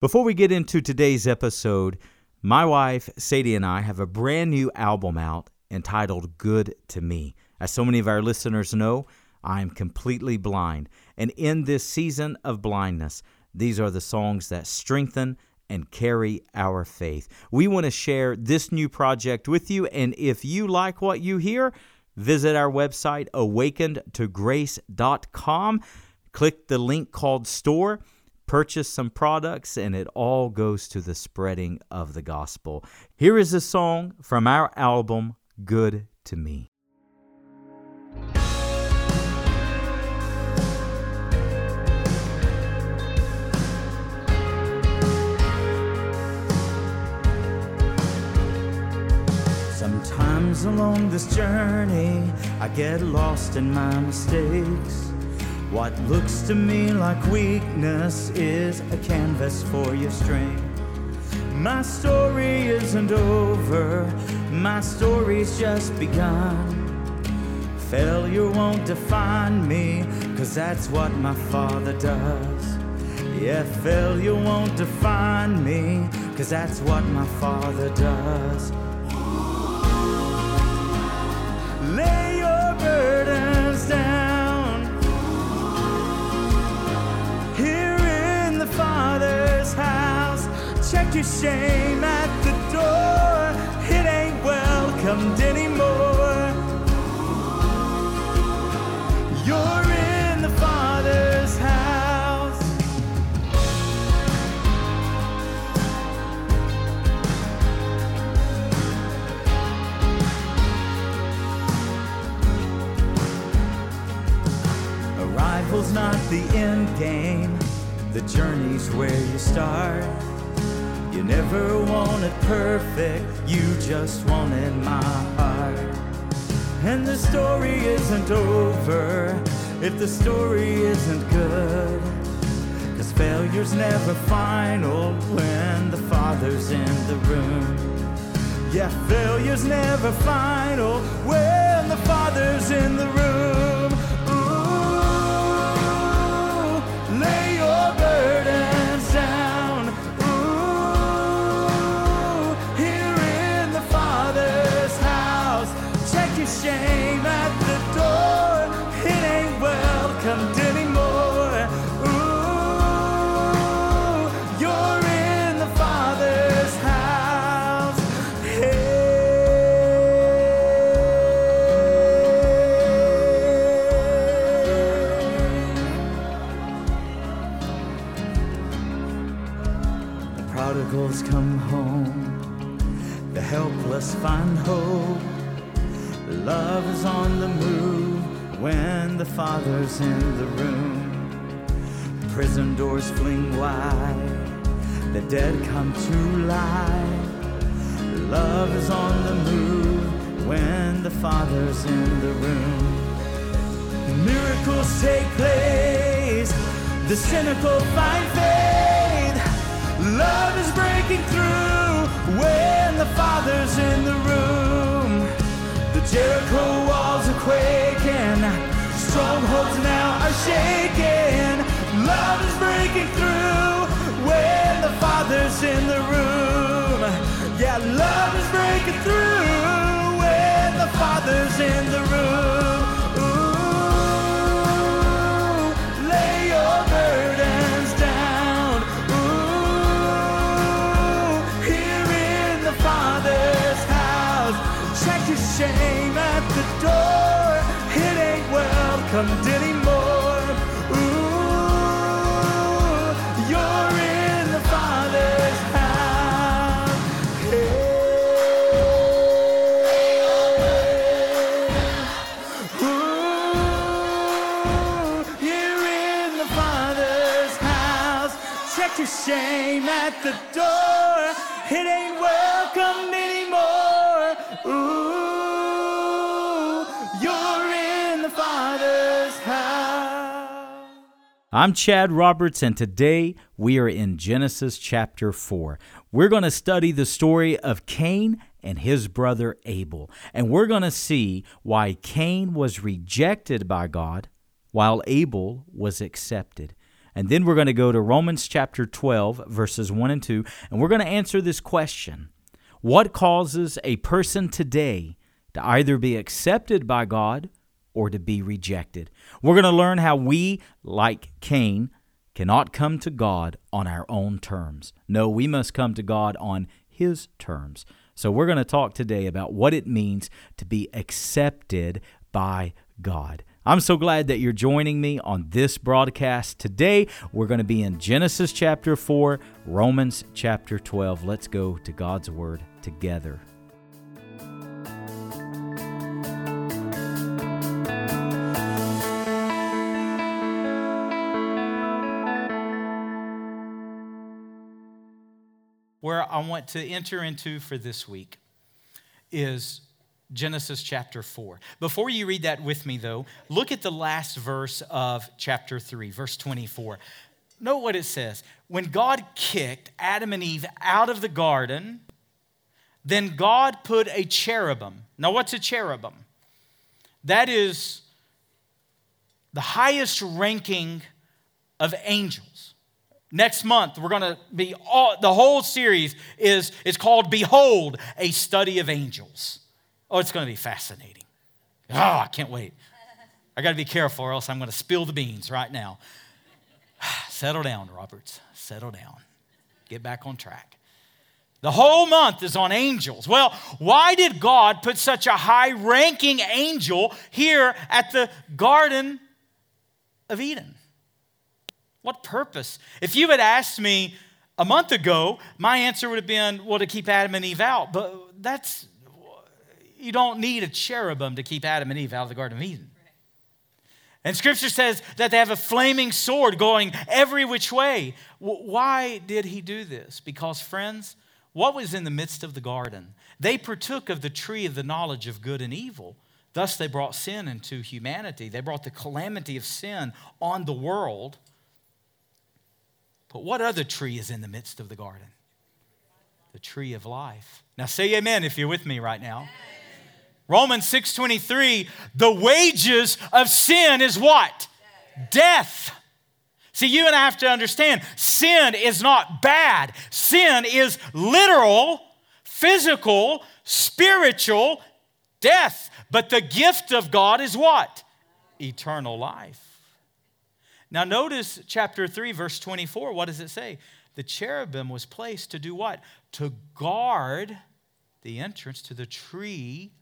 Before we get into today's episode, my wife Sadie and I have a brand new album out entitled Good to Me. As so many of our listeners know, I am completely blind. And in this season of blindness, these are the songs that strengthen and carry our faith. We want to share this new project with you. And if you like what you hear, visit our website, awakenedtograce.com. Click the link called Store purchase some products, and it all goes to the spreading of the gospel. Here is a song from our album, Good to Me. Sometimes along this journey, I get lost in my mistakes. What looks to me like weakness is a canvas for your strength. My story isn't over, my story's just begun. Failure won't define me, cause that's what my father does. Yeah, failure won't define me, cause that's what my father does. Your shame at the door. It ain't welcomed anymore. You're in the Father's house. Arrival's not the end game, the journey's where you start. You never wanted perfect, you just wanted my heart. And the story isn't over if the story isn't good. Cause failure's never final when the Father's in the room. Yeah, failure's never final when the Father's in the room. The Father's in the room. Prison doors fling wide, the dead come to life. Love is on the move when the Father's in the room. Miracles take place, the cynical find faith. Love is breaking through when the Father's in the room. The Jericho walls are quaking, strongholds now are shaking. Love is breaking through when the Father's in the room. Yeah, love is breaking through welcomed anymore. I'm Chad Roberts, and today we are in Genesis chapter 4. We're going to study the story of Cain and his brother Abel, and we're going to see why Cain was rejected by God while Abel was accepted. And then we're going to go to Romans chapter 12, verses 1 and 2, and we're going to answer this question What causes a person today to either be accepted by God or to be rejected? We're going to learn how we, like Cain, cannot come to God on our own terms. No, we must come to God on His terms. So, we're going to talk today about what it means to be accepted by God. I'm so glad that you're joining me on this broadcast. Today, we're going to be in Genesis chapter 4, Romans chapter 12. Let's go to God's Word together. Where I want to enter into for this week is Genesis chapter 4. Before you read that with me, though, look at the last verse of chapter 3, verse 24. Note what it says. When God kicked Adam and Eve out of the garden, then God put a cherubim. Now, what's a cherubim? That is the highest ranking of angels. Next month, we're going to be all, the whole series is, is called Behold, a Study of Angels. Oh, it's going to be fascinating. Oh, I can't wait. I got to be careful or else I'm going to spill the beans right now. Settle down, Roberts. Settle down. Get back on track. The whole month is on angels. Well, why did God put such a high ranking angel here at the Garden of Eden? What purpose? If you had asked me a month ago, my answer would have been, well, to keep Adam and Eve out. But that's you don't need a cherubim to keep Adam and Eve out of the Garden of Eden. And scripture says that they have a flaming sword going every which way. Why did he do this? Because, friends, what was in the midst of the garden? They partook of the tree of the knowledge of good and evil. Thus, they brought sin into humanity. They brought the calamity of sin on the world. But what other tree is in the midst of the garden? The tree of life. Now, say amen if you're with me right now. Romans 6:23, the wages of sin is what? Death. See, you and I have to understand sin is not bad. Sin is literal, physical, spiritual death. But the gift of God is what? Eternal life. Now, notice chapter 3, verse 24. What does it say? The cherubim was placed to do what? To guard the entrance to the tree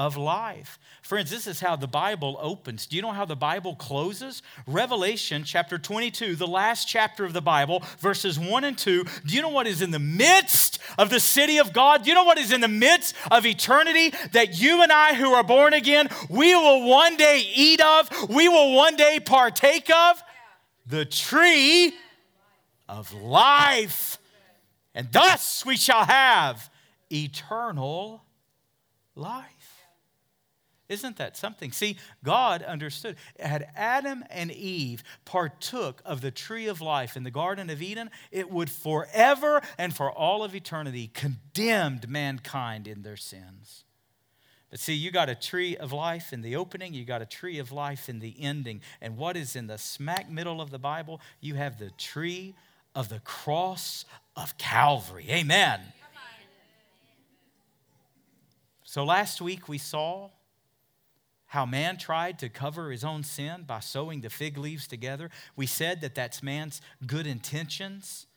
of life. Friends, this is how the Bible opens. Do you know how the Bible closes? Revelation chapter 22, the last chapter of the Bible, verses 1 and 2. Do you know what is in the midst of the city of God? Do you know what is in the midst of eternity that you and I who are born again, we will one day eat of, we will one day partake of? The tree of life. And thus we shall have eternal life. Isn't that something? See, God understood. Had Adam and Eve partook of the tree of life in the Garden of Eden, it would forever and for all of eternity condemned mankind in their sins. But see, you got a tree of life in the opening, you got a tree of life in the ending. And what is in the smack middle of the Bible? You have the tree of the cross of Calvary. Amen. So last week we saw how man tried to cover his own sin by sewing the fig leaves together. We said that that's man's good intentions,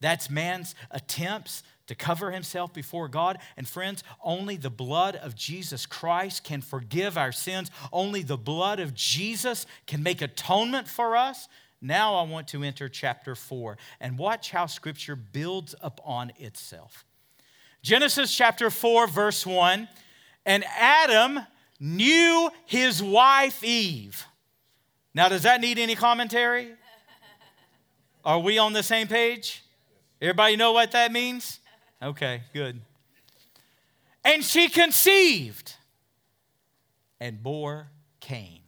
that's man's attempts to cover himself before God. And friends, only the blood of Jesus Christ can forgive our sins. Only the blood of Jesus can make atonement for us. Now I want to enter chapter 4 and watch how scripture builds upon itself. Genesis chapter 4, verse 1 And Adam knew his wife Eve. Now, does that need any commentary? Are we on the same page? Everybody know what that means? Okay, good. And she conceived and bore Cain.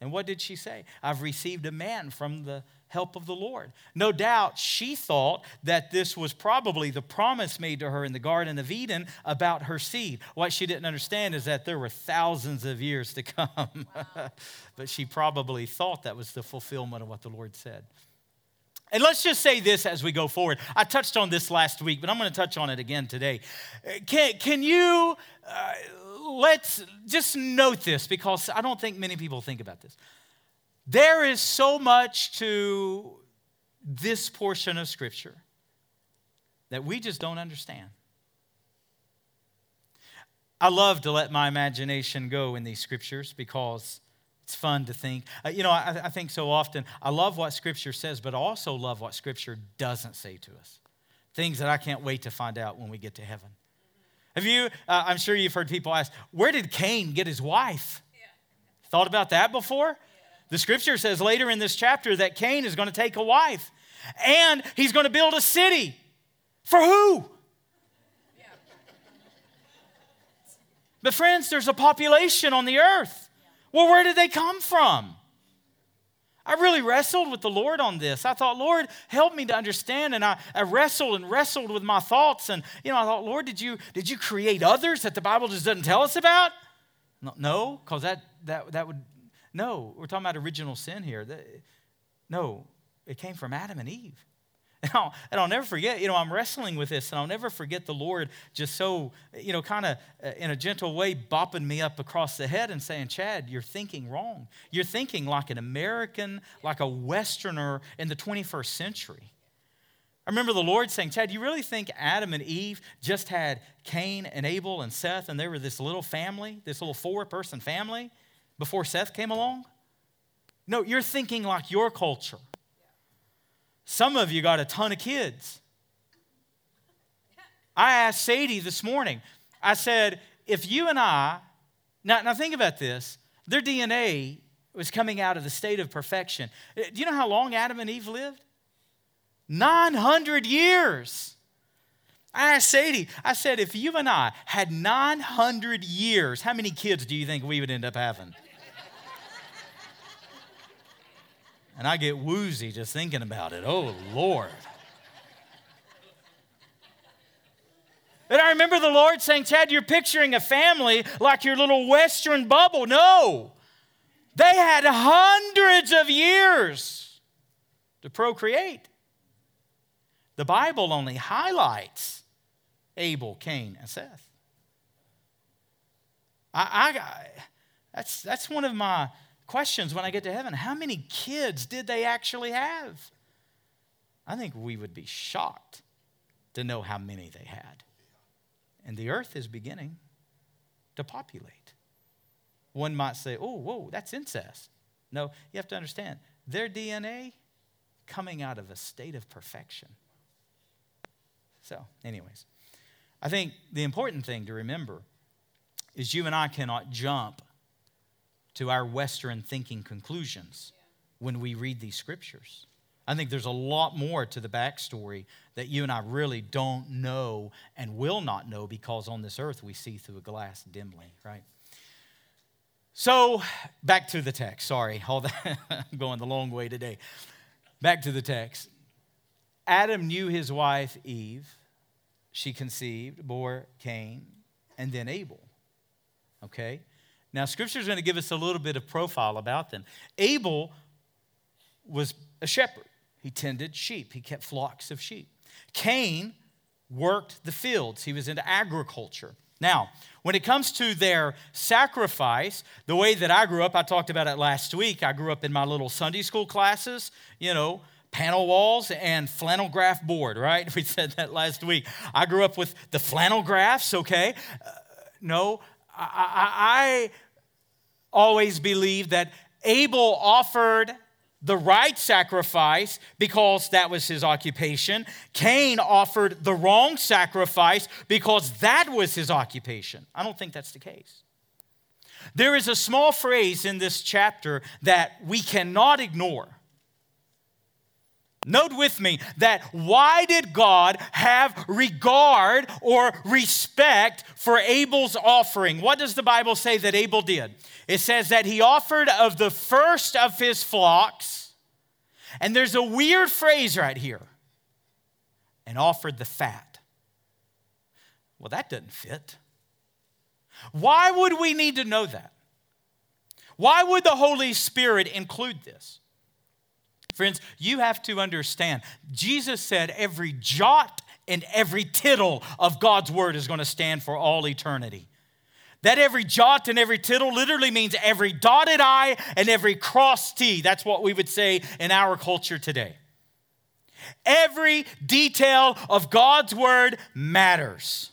And what did she say? I've received a man from the help of the Lord. No doubt she thought that this was probably the promise made to her in the Garden of Eden about her seed. What she didn't understand is that there were thousands of years to come. but she probably thought that was the fulfillment of what the Lord said. And let's just say this as we go forward. I touched on this last week, but I'm going to touch on it again today. Can, can you, uh, let's just note this because I don't think many people think about this. There is so much to this portion of Scripture that we just don't understand. I love to let my imagination go in these scriptures because it's fun to think. Uh, you know, I, I, think so often, I love what Scripture says, but I also love what Scripture doesn't say to us. Things that I can't wait to find out when we get to heaven. Have you, uh, I'm sure you've heard people ask, where did Cain get his wife? Yeah. Thought about that before? The Scripture says later in this chapter that Cain is going to take a wife and he's going to build a city. For who? But, friends, there's a population on the earth. Well, where did they come from? I really wrestled with the Lord on this. I thought, Lord, help me to understand. And I, I wrestled and wrestled with my thoughts. And, you know, I thought, Lord, did you, did you create others that the Bible just doesn't tell us about? No, because that, that, that would, no, we're talking about original sin here. No, it came from Adam and Eve. And I'll, and I'll, never forget, you know, I'm wrestling with this, and I'll never forget the Lord just so, you know, kind of uh, in a gentle way bopping me up across the head and saying, Chad, you're thinking wrong. You're thinking like an American, like a Westerner in the 21st century. I remember the Lord saying, Chad, you really think Adam and Eve just had Cain and Abel and Seth, and they were this little family, this little four person family before Seth came along? No, you're thinking like your culture. Some of you got a ton of kids. I asked Sadie this morning, I said, if you and I, now, now think about this, their DNA was coming out of the state of perfection. Uh, do you know how long Adam and Eve lived? 900 years. I asked Sadie, I said, if you and I had 900 years, how many kids do you think we would end up having? And I get woozy just thinking about it. Oh, Lord. And I remember the Lord saying, Chad, you're picturing a family like your little Western bubble. No. They had hundreds of years to procreate. The Bible only highlights Abel, Cain, and Seth. I, I, that's, that's one of my questions when I get to heaven. How many kids did they actually have? I think we would be shocked to know how many they had. And the earth is beginning to populate. One might say, oh, whoa, that's incest. No, you have to understand their DNA coming out of a state of perfection. So, anyways, I think the important thing to remember is you and I cannot jump to our Western thinking conclusions when we read these scriptures. I think there's a lot more to the backstory that you and I really don't know and will not know because on this earth we see through a glass dimly, right? So, back to the text. Sorry, all that I'm going the long way today. Back to the text. Adam knew his wife Eve. She conceived, bore Cain, and then Abel. Okay? Now, Scripture is going to give us a little bit of profile about them. Abel was a shepherd, he tended sheep, he kept flocks of sheep. Cain worked the fields, he was into agriculture. Now, when it comes to their sacrifice, the way that I grew up, I talked about it last week. I grew up in my little Sunday school classes, you know, panel walls and flannel graph board, right? We said that last week. I grew up with the flannel graphs, okay? Uh, no, I, I always believed that Abel offered the right sacrifice because that was his occupation. Cain offered the wrong sacrifice because that was his occupation. I don't think that's the case. There is a small phrase in this chapter that we cannot ignore. Note with me that why did God have regard or respect for Abel's offering? What does the Bible say that Abel did? It says that he offered of the first of his flocks, and there's a weird phrase right here, and offered the fat. Well, that doesn't fit. Why would we need to know that? Why would the Holy Spirit include this? Friends, you have to understand, Jesus said every jot and every tittle of God's word is going to stand for all eternity. That every jot and every tittle literally means every dotted I and every cross T. That's what we would say in our culture today. Every detail of God's word matters.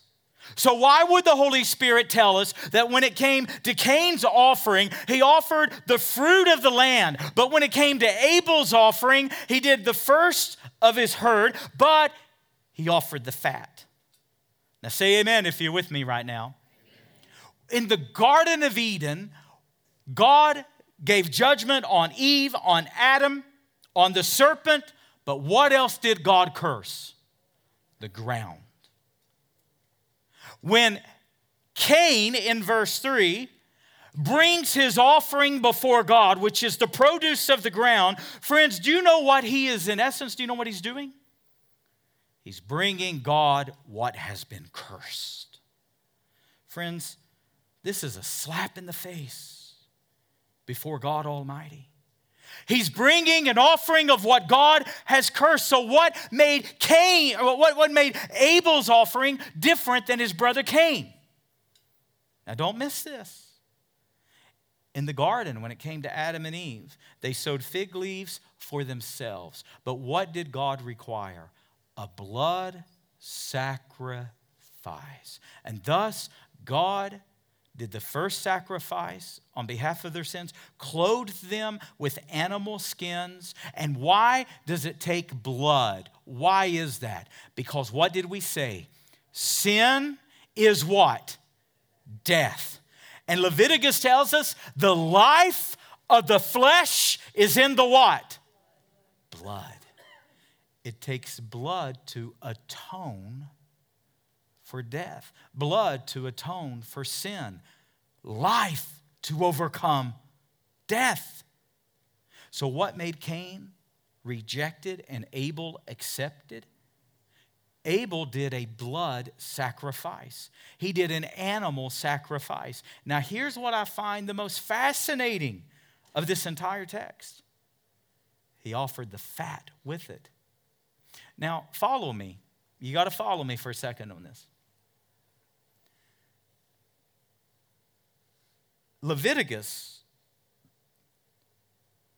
So, why would the Holy Spirit tell us that when it came to Cain's offering, he offered the fruit of the land, but when it came to Abel's offering, he did the first of his herd, but he offered the fat? Now, say amen if you're with me right now. In the Garden of Eden, God gave judgment on Eve, on Adam, on the serpent, but what else did God curse? The ground. When Cain, in verse 3, brings his offering before God, which is the produce of the ground, friends, do you know what he is in essence? Do you know what he's doing? He's bringing God what has been cursed. Friends, this is a slap in the face before God Almighty. He's bringing an offering of what God has cursed. So, what made Cain, what, what made Abel's offering different than his brother Cain? Now, don't miss this. In the garden, when it came to Adam and Eve, they sewed fig leaves for themselves. But what did God require? A blood sacrifice. And thus, God did the first sacrifice on behalf of their sins, clothed them with animal skins. And why does it take blood? Why is that? Because what did we say? Sin is what? Death. And Leviticus tells us the life of the flesh is in the what? Blood. It takes blood to atone for death, blood to atone for sin, life to overcome death. So, what made Cain rejected and Abel accepted? Abel did a blood sacrifice. He did an animal sacrifice. Now, here's what I find the most fascinating of this entire text he offered the fat with it. Now, follow me. You got to follow me for a second on this. Leviticus,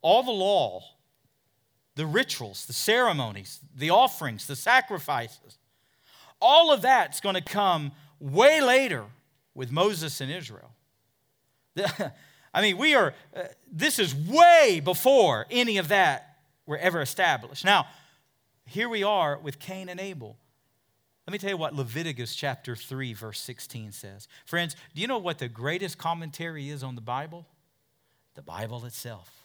all the law, the rituals, the ceremonies, the offerings, the sacrifices, all of that's going to come way later with Moses and Israel. I mean, we are, uh, this is way before any of that were ever established. Now, here we are with Cain and Abel. Let me tell you what Leviticus chapter 3, verse 16 says. Friends, do you know what the greatest commentary is on the Bible? The Bible itself.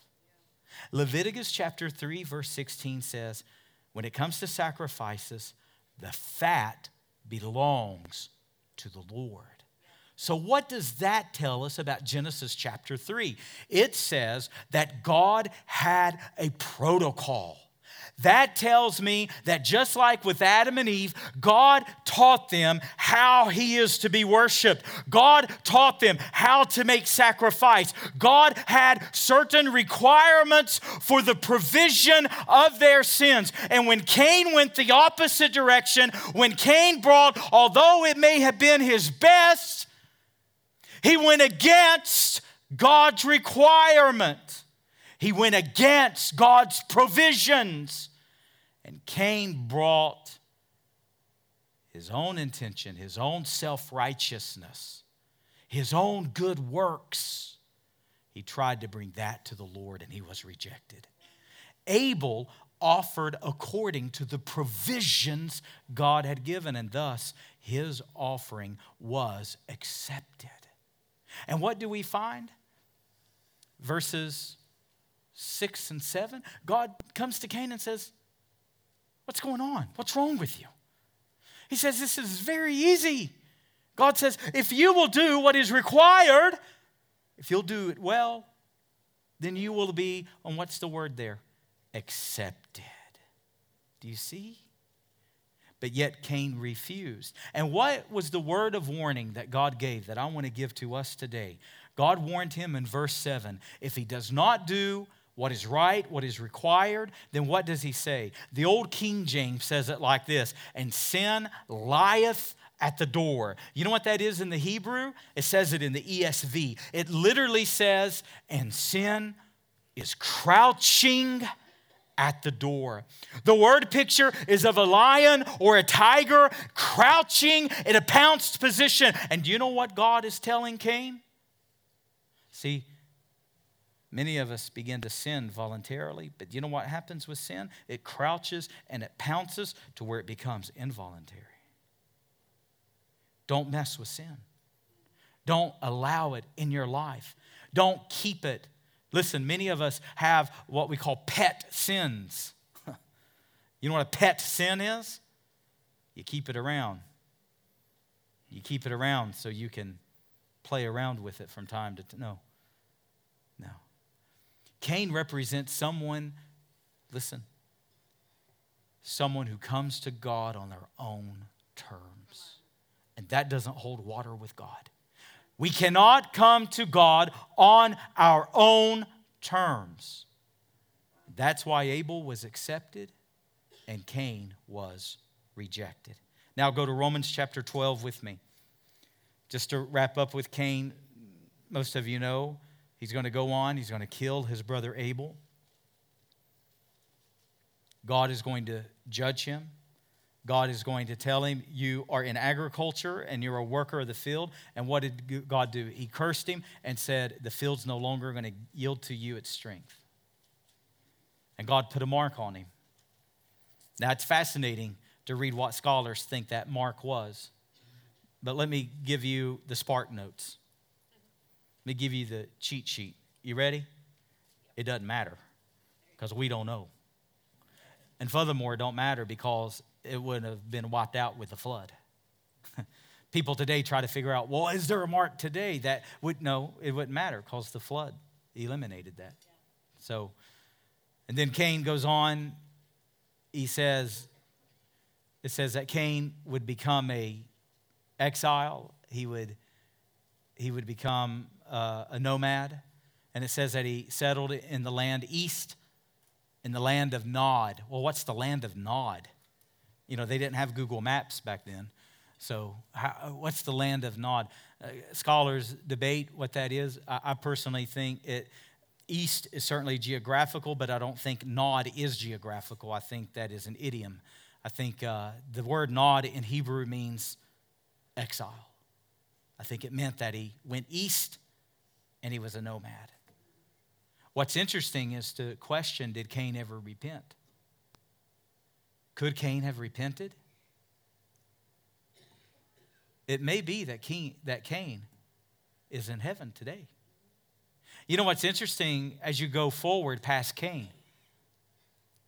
Leviticus chapter 3, verse 16 says, when it comes to sacrifices, the fat belongs to the Lord. So, what does that tell us about Genesis chapter 3? It says that God had a protocol. That tells me that just like with Adam and Eve, God taught them how He is to be worshiped. God taught them how to make sacrifice. God had certain requirements for the provision of their sins. And when Cain went the opposite direction, when Cain brought, although it may have been his best, he went against God's requirement. He went against God's provisions. And Cain brought his own intention, his own self righteousness, his own good works. He tried to bring that to the Lord and he was rejected. Abel offered according to the provisions God had given, and thus his offering was accepted. And what do we find? Verses 6 and 7 God comes to Cain and says, What's going on? What's wrong with you? He says, This is very easy. God says, If you will do what is required, if you'll do it well, then you will be, on what's the word there? Accepted. Do you see? But yet Cain refused. And what was the word of warning that God gave that I want to give to us today? God warned him in verse 7 if he does not do what is right, what is required, then what does he say? The old King James says it like this and sin lieth at the door. You know what that is in the Hebrew? It says it in the ESV. It literally says, and sin is crouching at the door. The word picture is of a lion or a tiger crouching in a pounced position. And do you know what God is telling Cain? See, Many of us begin to sin voluntarily, but you know what happens with sin? It crouches and it pounces to where it becomes involuntary. Don't mess with sin. Don't allow it in your life. Don't keep it. Listen, many of us have what we call pet sins. you know what a pet sin is? You keep it around. You keep it around so you can play around with it from time to time. No. Cain represents someone, listen, someone who comes to God on their own terms. And that doesn't hold water with God. We cannot come to God on our own terms. That's why Abel was accepted and Cain was rejected. Now go to Romans chapter 12 with me. Just to wrap up with Cain, most of you know He's going to go on, he's going to kill his brother Abel. God is going to judge him. God is going to tell him, You are in agriculture and you're a worker of the field. And what did God do? He cursed him and said, The field's no longer going to yield to you its strength. And God put a mark on him. Now, it's fascinating to read what scholars think that mark was. But let me give you the spark notes. Let me give you the cheat sheet. You ready? It doesn't matter because we don't know. And furthermore, it don't matter because it wouldn't have been wiped out with the flood. People today try to figure out, well, is there a mark today that would no, it wouldn't matter because the flood eliminated that. So, and then Cain goes on. He says, it says that Cain would become a exile. He would, he would become uh, a nomad, and it says that he settled in the land east, in the land of Nod. Well, what's the land of Nod? You know, they didn't have Google Maps back then. So, how, what's the land of Nod? Uh, scholars debate what that is. I, I personally think it, east is certainly geographical, but I don't think Nod is geographical. I think that is an idiom. I think uh, the word Nod in Hebrew means exile. I think it meant that he went east and he was a nomad. What's interesting is to question did Cain ever repent? Could Cain have repented? It may be that, King, that Cain is in heaven today. You know what's interesting as you go forward past Cain?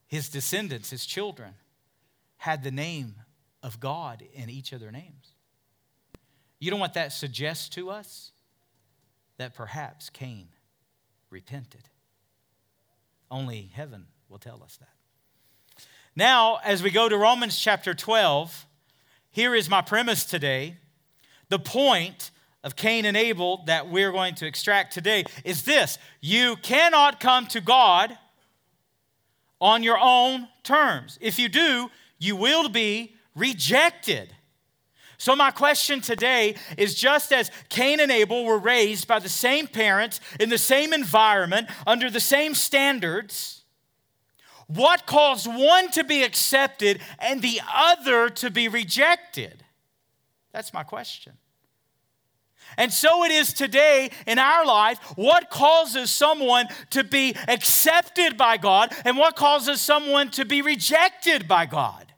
His descendants, his children, had the name of God in each of their names. You know what that suggests to us? That perhaps Cain repented. Only heaven will tell us that. Now, as we go to Romans chapter 12, here is my premise today. The point of Cain and Abel that we're going to extract today is this you cannot come to God on your own terms. If you do, you will be rejected. So, my question today is just as Cain and Abel were raised by the same parents, in the same environment, under the same standards, what caused one to be accepted and the other to be rejected? That's my question. And so it is today in our life. What causes someone to be accepted by God and what causes someone to be rejected by God?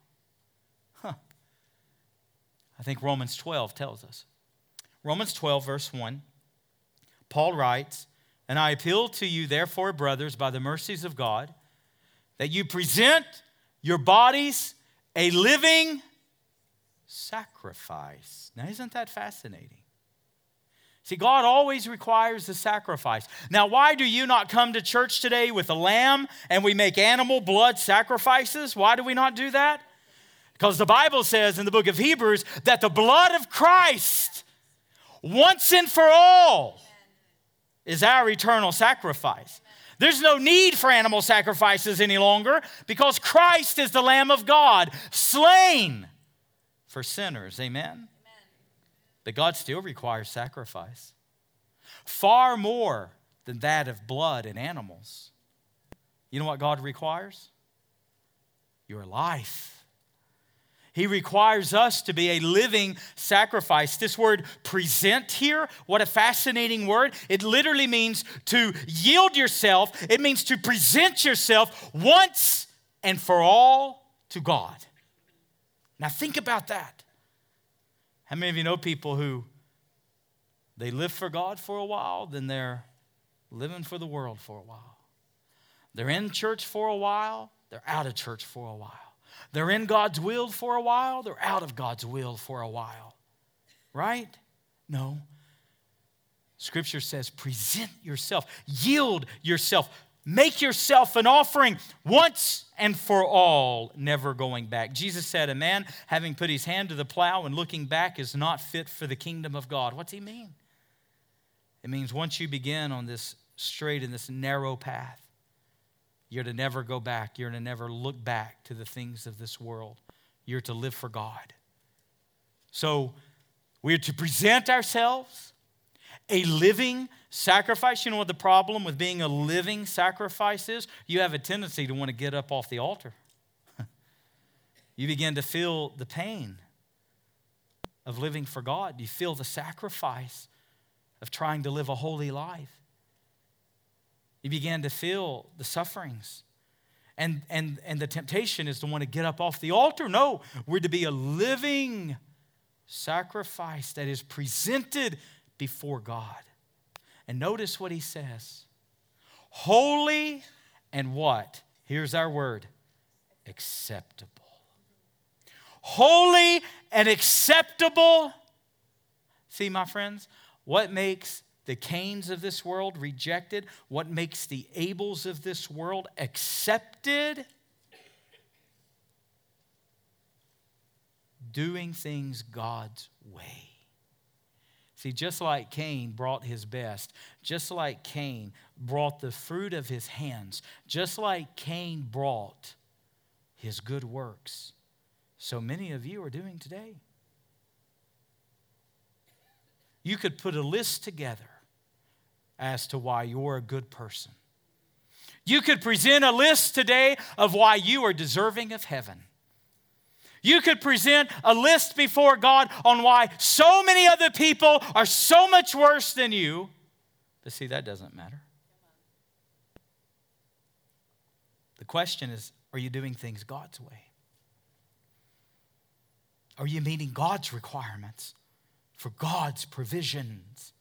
I think Romans 12 tells us. Romans 12, verse 1, Paul writes, And I appeal to you, therefore, brothers, by the mercies of God, that you present your bodies a living sacrifice. Now, isn't that fascinating? See, God always requires a sacrifice. Now, why do you not come to church today with a lamb and we make animal blood sacrifices? Why do we not do that? Because the Bible says in the book of Hebrews that the blood of Christ, once and for all, is our eternal sacrifice. There's no need for animal sacrifices any longer because Christ is the Lamb of God, slain for sinners. Amen? Amen. But God still requires sacrifice, far more than that of blood and animals. You know what God requires? Your life. He requires us to be a living sacrifice. This word present here, what a fascinating word. It literally means to yield yourself, it means to present yourself once and for all to God. Now, think about that. How many of you know people who they live for God for a while, then they're living for the world for a while? They're in church for a while, they're out of church for a while. They're in God's will for a while, they're out of God's will for a while. Right? No. Scripture says, present yourself, yield yourself, make yourself an offering once and for all, never going back. Jesus said, A man having put his hand to the plow and looking back is not fit for the kingdom of God. What's he mean? It means once you begin on this straight and this narrow path, you're to never go back. You're to never look back to the things of this world. You're to live for God. So we're to present ourselves a living sacrifice. You know what the problem with being a living sacrifice is? You have a tendency to want to get up off the altar. you begin to feel the pain of living for God. You feel the sacrifice of trying to live a holy life. You began to feel the sufferings. And, and, and the temptation is to want to get up off the altar. No, we're to be a living sacrifice that is presented before God. And notice what he says holy and what? Here's our word acceptable. Holy and acceptable. See, my friends, what makes the Cains of this world rejected, what makes the Abels of this world accepted. Doing things God's way. See, just like Cain brought his best, just like Cain brought the fruit of his hands, just like Cain brought his good works, so many of you are doing today. You could put a list together as to why you're a good person. You could present a list today of why you are deserving of heaven. You could present a list before God on why so many other people are so much worse than you. But see, that doesn't matter. The question is are you doing things God's way? Are you meeting God's requirements for God's provisions?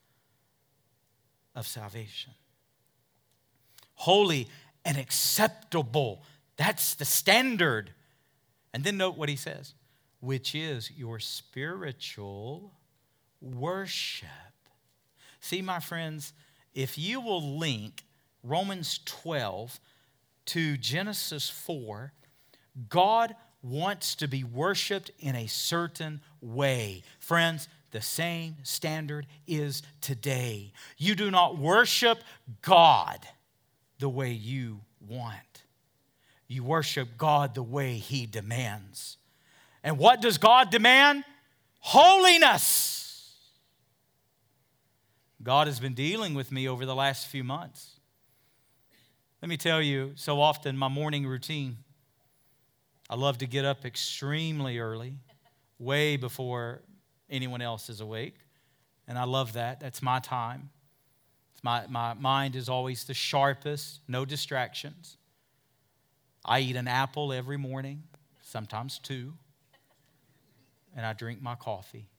Of salvation. Holy and acceptable. That's the standard. And then note what he says, which is your spiritual worship. See, my friends, if you will link Romans 12 to Genesis 4, God wants to be worshiped in a certain way. Friends, the same standard is today. You do not worship God the way you want, you worship God the way He demands. And what does God demand? Holiness. God has been dealing with me over the last few months. Let me tell you, so often my morning routine, I love to get up extremely early, way before anyone else is awake. And I love that. That's my time. My, my mind is always the sharpest, no distractions. I eat an apple every morning, sometimes two, and I drink my coffee.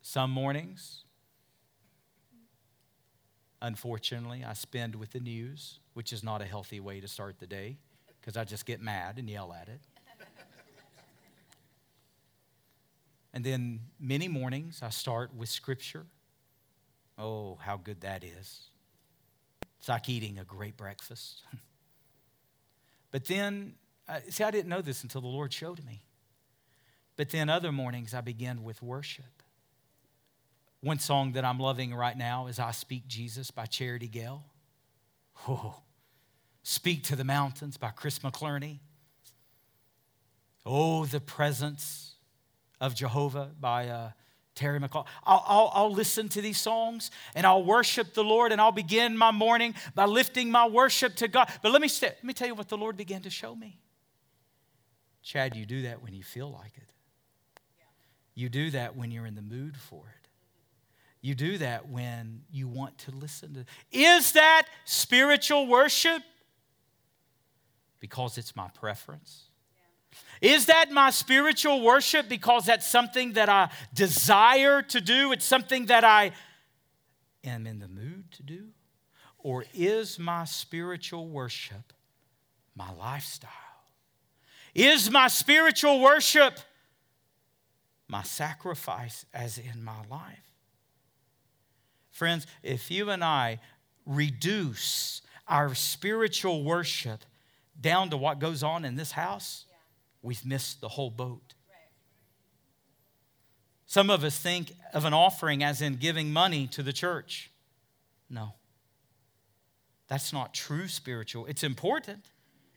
Some mornings, unfortunately, I spend with the news, which is not a healthy way to start the day because I just get mad and yell at it. And then many mornings I start with Scripture. Oh, how good that is. It's like eating a great breakfast. but then, see, I didn't know this until the Lord showed me. But then other mornings I begin with worship. One song that I'm loving right now is I Speak Jesus by Charity Gayle. Oh, Speak to the Mountains by Chris McClarney. Oh, the presence of Jehovah by uh, Chris McClarney. I'll, I'll, I'll, listen to these songs and I'll worship the Lord and I'll begin my morning by lifting my worship to God. But let me, st- let me tell you what the Lord began to show me. Chad, you do that when you feel like it. You do that when you're in the mood for it. You do that when you want to listen to. Is that spiritual worship? Because it's my preference. Is that my spiritual worship because that's something that I desire to do? It's something that I am in the mood to do? Or is my spiritual worship my lifestyle? Is my spiritual worship my sacrifice as in my life? Friends, if you and I reduce our spiritual worship down to what goes on in this house, we've missed the whole boat. Some of us think of an offering as in giving money to the church. No. That's not true spiritual. It's important.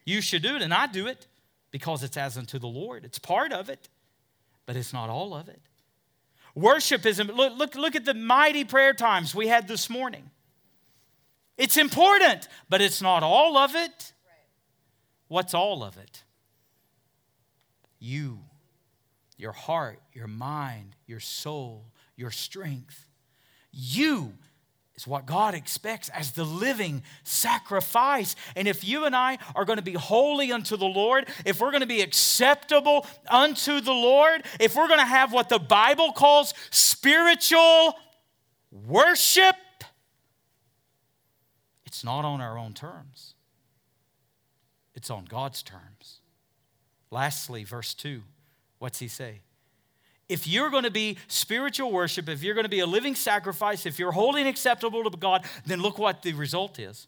You should do it, and I do it because it's as unto the Lord. It's part of it, but it's not all of it. Worship is, look, look, look at the mighty prayer times we had this morning. It's important, but it's not all of it. What's all of it? You, your heart, your mind, your soul, your strength. You is what God expects as the living sacrifice. And if you and I are going to be holy unto the Lord, if we're going to be acceptable unto the Lord, if we're going to have what the Bible calls spiritual worship, it's not on our own terms, it's on God's terms. Lastly, verse 2, what's he say? If you're going to be spiritual worship, if you're going to be a living sacrifice, if you're holy and acceptable to God, then look what the result is.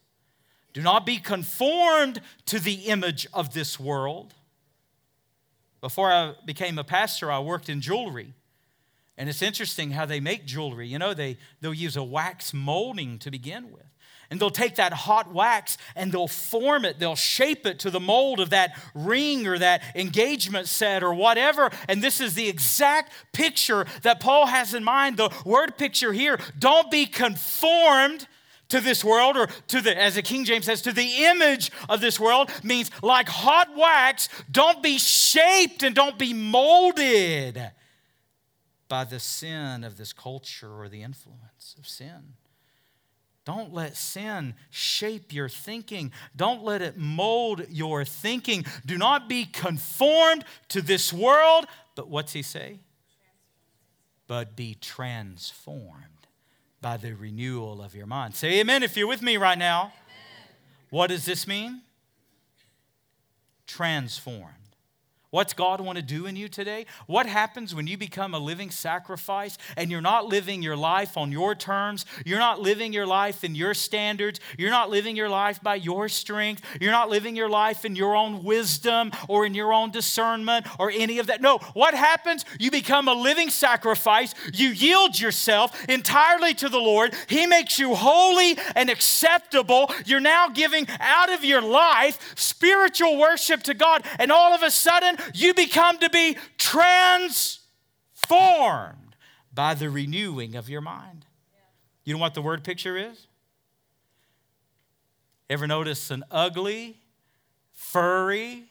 Do not be conformed to the image of this world. Before I became a pastor, I worked in jewelry. And it's interesting how they make jewelry. You know, they, they'll use a wax molding to begin with. And they'll take that hot wax and they'll form it, they'll shape it to the mold of that ring or that engagement set or whatever. And this is the exact picture that Paul has in mind. The word picture here don't be conformed to this world or to the as the king james says to the image of this world means like hot wax don't be shaped and don't be molded by the sin of this culture or the influence of sin don't let sin shape your thinking. Don't let it mold your thinking. Do not be conformed to this world. But what's he say? But be transformed by the renewal of your mind. Say amen if you're with me right now. Amen. What does this mean? Transformed. What's God want to do in you today? What happens when you become a living sacrifice and you're not living your life on your terms? You're not living your life in your standards. You're not living your life by your strength. You're not living your life in your own wisdom or in your own discernment or any of that. No, what happens? You become a living sacrifice. You yield yourself entirely to the Lord. He makes you holy and acceptable. You're now giving out of your life spiritual worship to God. And all of a sudden, you become to be transformed by the renewing of your mind. You know what the word picture is? Ever notice an ugly, furry,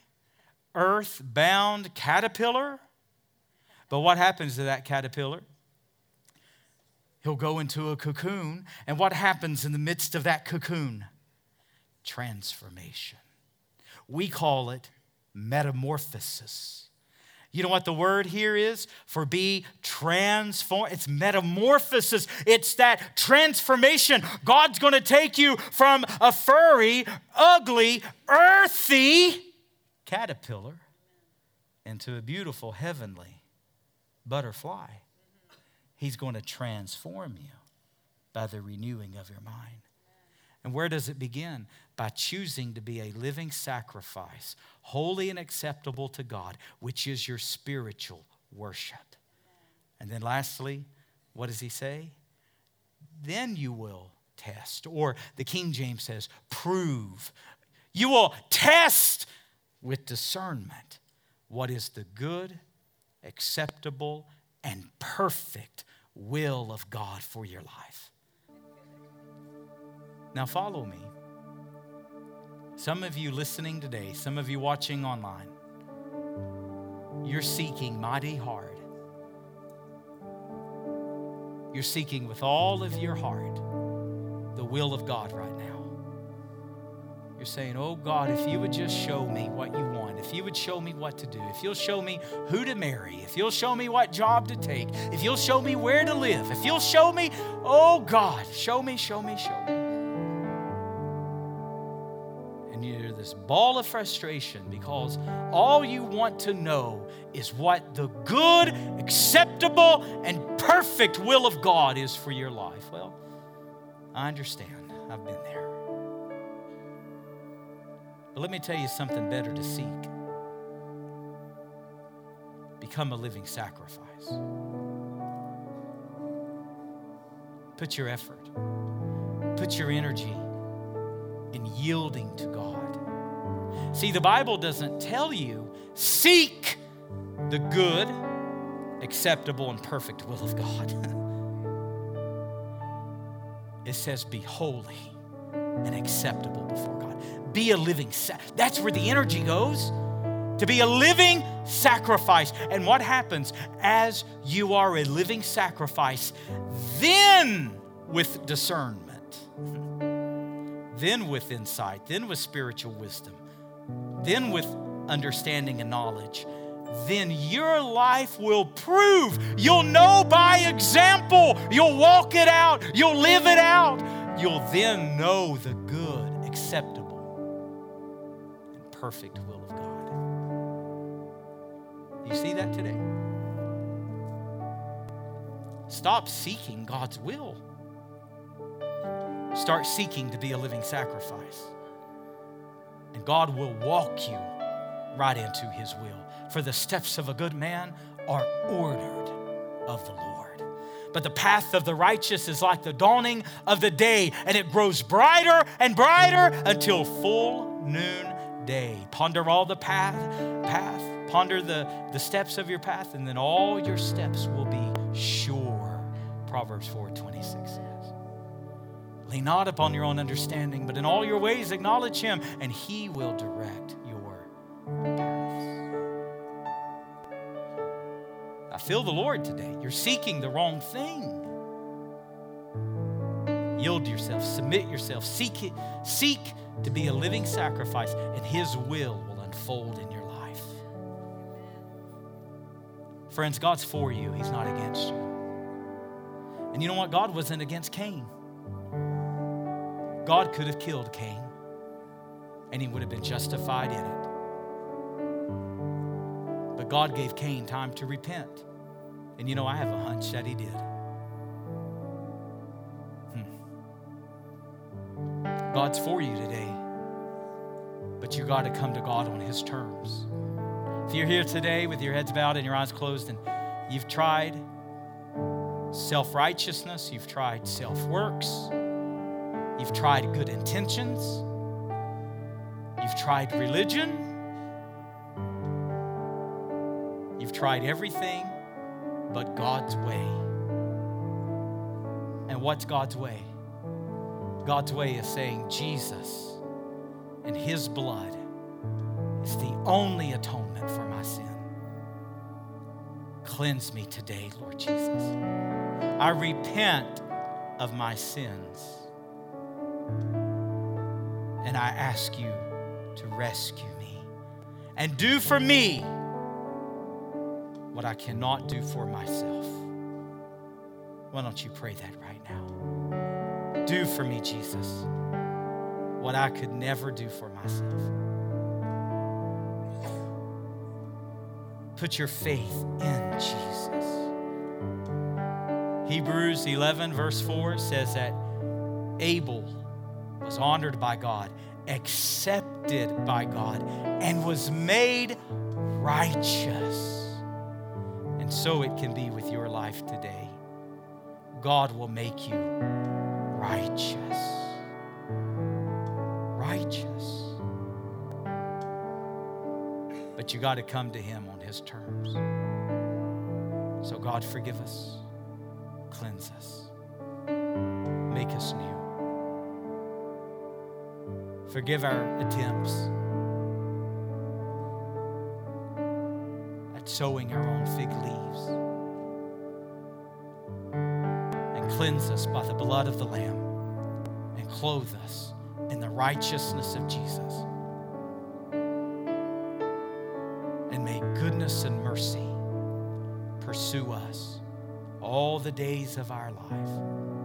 earth bound caterpillar? But what happens to that caterpillar? He'll go into a cocoon, and what happens in the midst of that cocoon? Transformation. We call it metamorphosis. You know what the word here is for be transformed? It's metamorphosis. It's that transformation. God's going to take you from a furry, ugly, earthy caterpillar into a beautiful, heavenly butterfly. He's going to transform you by the renewing of your mind. And where does it begin? By choosing to be a living sacrifice, holy and acceptable to God, which is your spiritual worship. And then lastly, what does he say? Then you will test. Or the King James says, prove. You will test with discernment what is the good, acceptable, and perfect will of God for your life. Now, follow me. Some of you listening today, some of you watching online, you're seeking mighty hard. You're seeking with all of your heart the will of God right now. You're saying, Oh God, if you would just show me what you want, if you would show me what to do, if you'll show me who to marry, if you'll show me what job to take, if you'll show me where to live, if you'll show me, oh God, show me, show me, show me. You're this ball of frustration because all you want to know is what the good, acceptable, and perfect will of God is for your life. Well, I understand. I've been there. But let me tell you something better to seek become a living sacrifice. Put your effort, put your energy in yielding to God. See, the Bible doesn't tell you seek the good, acceptable, and perfect will of God. it says, be holy and acceptable before God. Be a living that's where the energy goes. To be a living sacrifice. And what happens? As you are a living sacrifice then with discernment then with insight then with spiritual wisdom then with understanding and knowledge then your life will prove. You'll know by example. You'll walk it out. You'll live it out. You'll then know the good, acceptable and perfect will of God. You see that today? Stop seeking God's will. Start seeking to be a living sacrifice. And God will walk you right into his will. For the steps of a good man are ordered of the Lord. But the path of the righteous is like the dawning of the day, and it grows brighter and brighter until full noon day. Ponder all the path, path. Ponder the, the steps of your path, and then all your steps will be sure. Proverbs 4 26 says. Lean not upon your own understanding, but in all your ways acknowledge him, and he will direct your paths. I feel the Lord today. You're seeking the wrong thing. Yield yourself, submit yourself, seek it, seek to be a living sacrifice, and His will will unfold in your life. Friends, God's for you, He's not against you. And you know what? God wasn't against Cain. God could have killed Cain, and he would have been justified in it. But God gave Cain time to repent. And you know, I have a hunch that he did. Hmm. God's for you today, but you got to come to God on His terms. If you're here today with your heads bowed and your eyes closed, and you've tried self righteousness, you've tried self works, you've tried good intentions, you've tried religion, you've tried everything but God's way. And what's God's way? God's way is saying Jesus and His blood is the only atonement for my sin. Cleanse me today, Lord Jesus. I repent of my sins. And I ask you to rescue me and do for me what I cannot do for myself. Why don't you pray that right now? Do for me, Jesus, what I could never do for myself. Put your faith in Jesus. Hebrews 11, verse 4 says that Abel was honored by God, accepted by God, and was made righteous. And so it can be with your life today. God will make you righteous. Righteous. But you got to come to Him on His terms. So, God, forgive us, cleanse us, make us new. Forgive our attempts at sowing our own fig leaves. And cleanse us by the blood of the Lamb and clothe us in the righteousness of Jesus. And may goodness and mercy pursue us all the days of our life.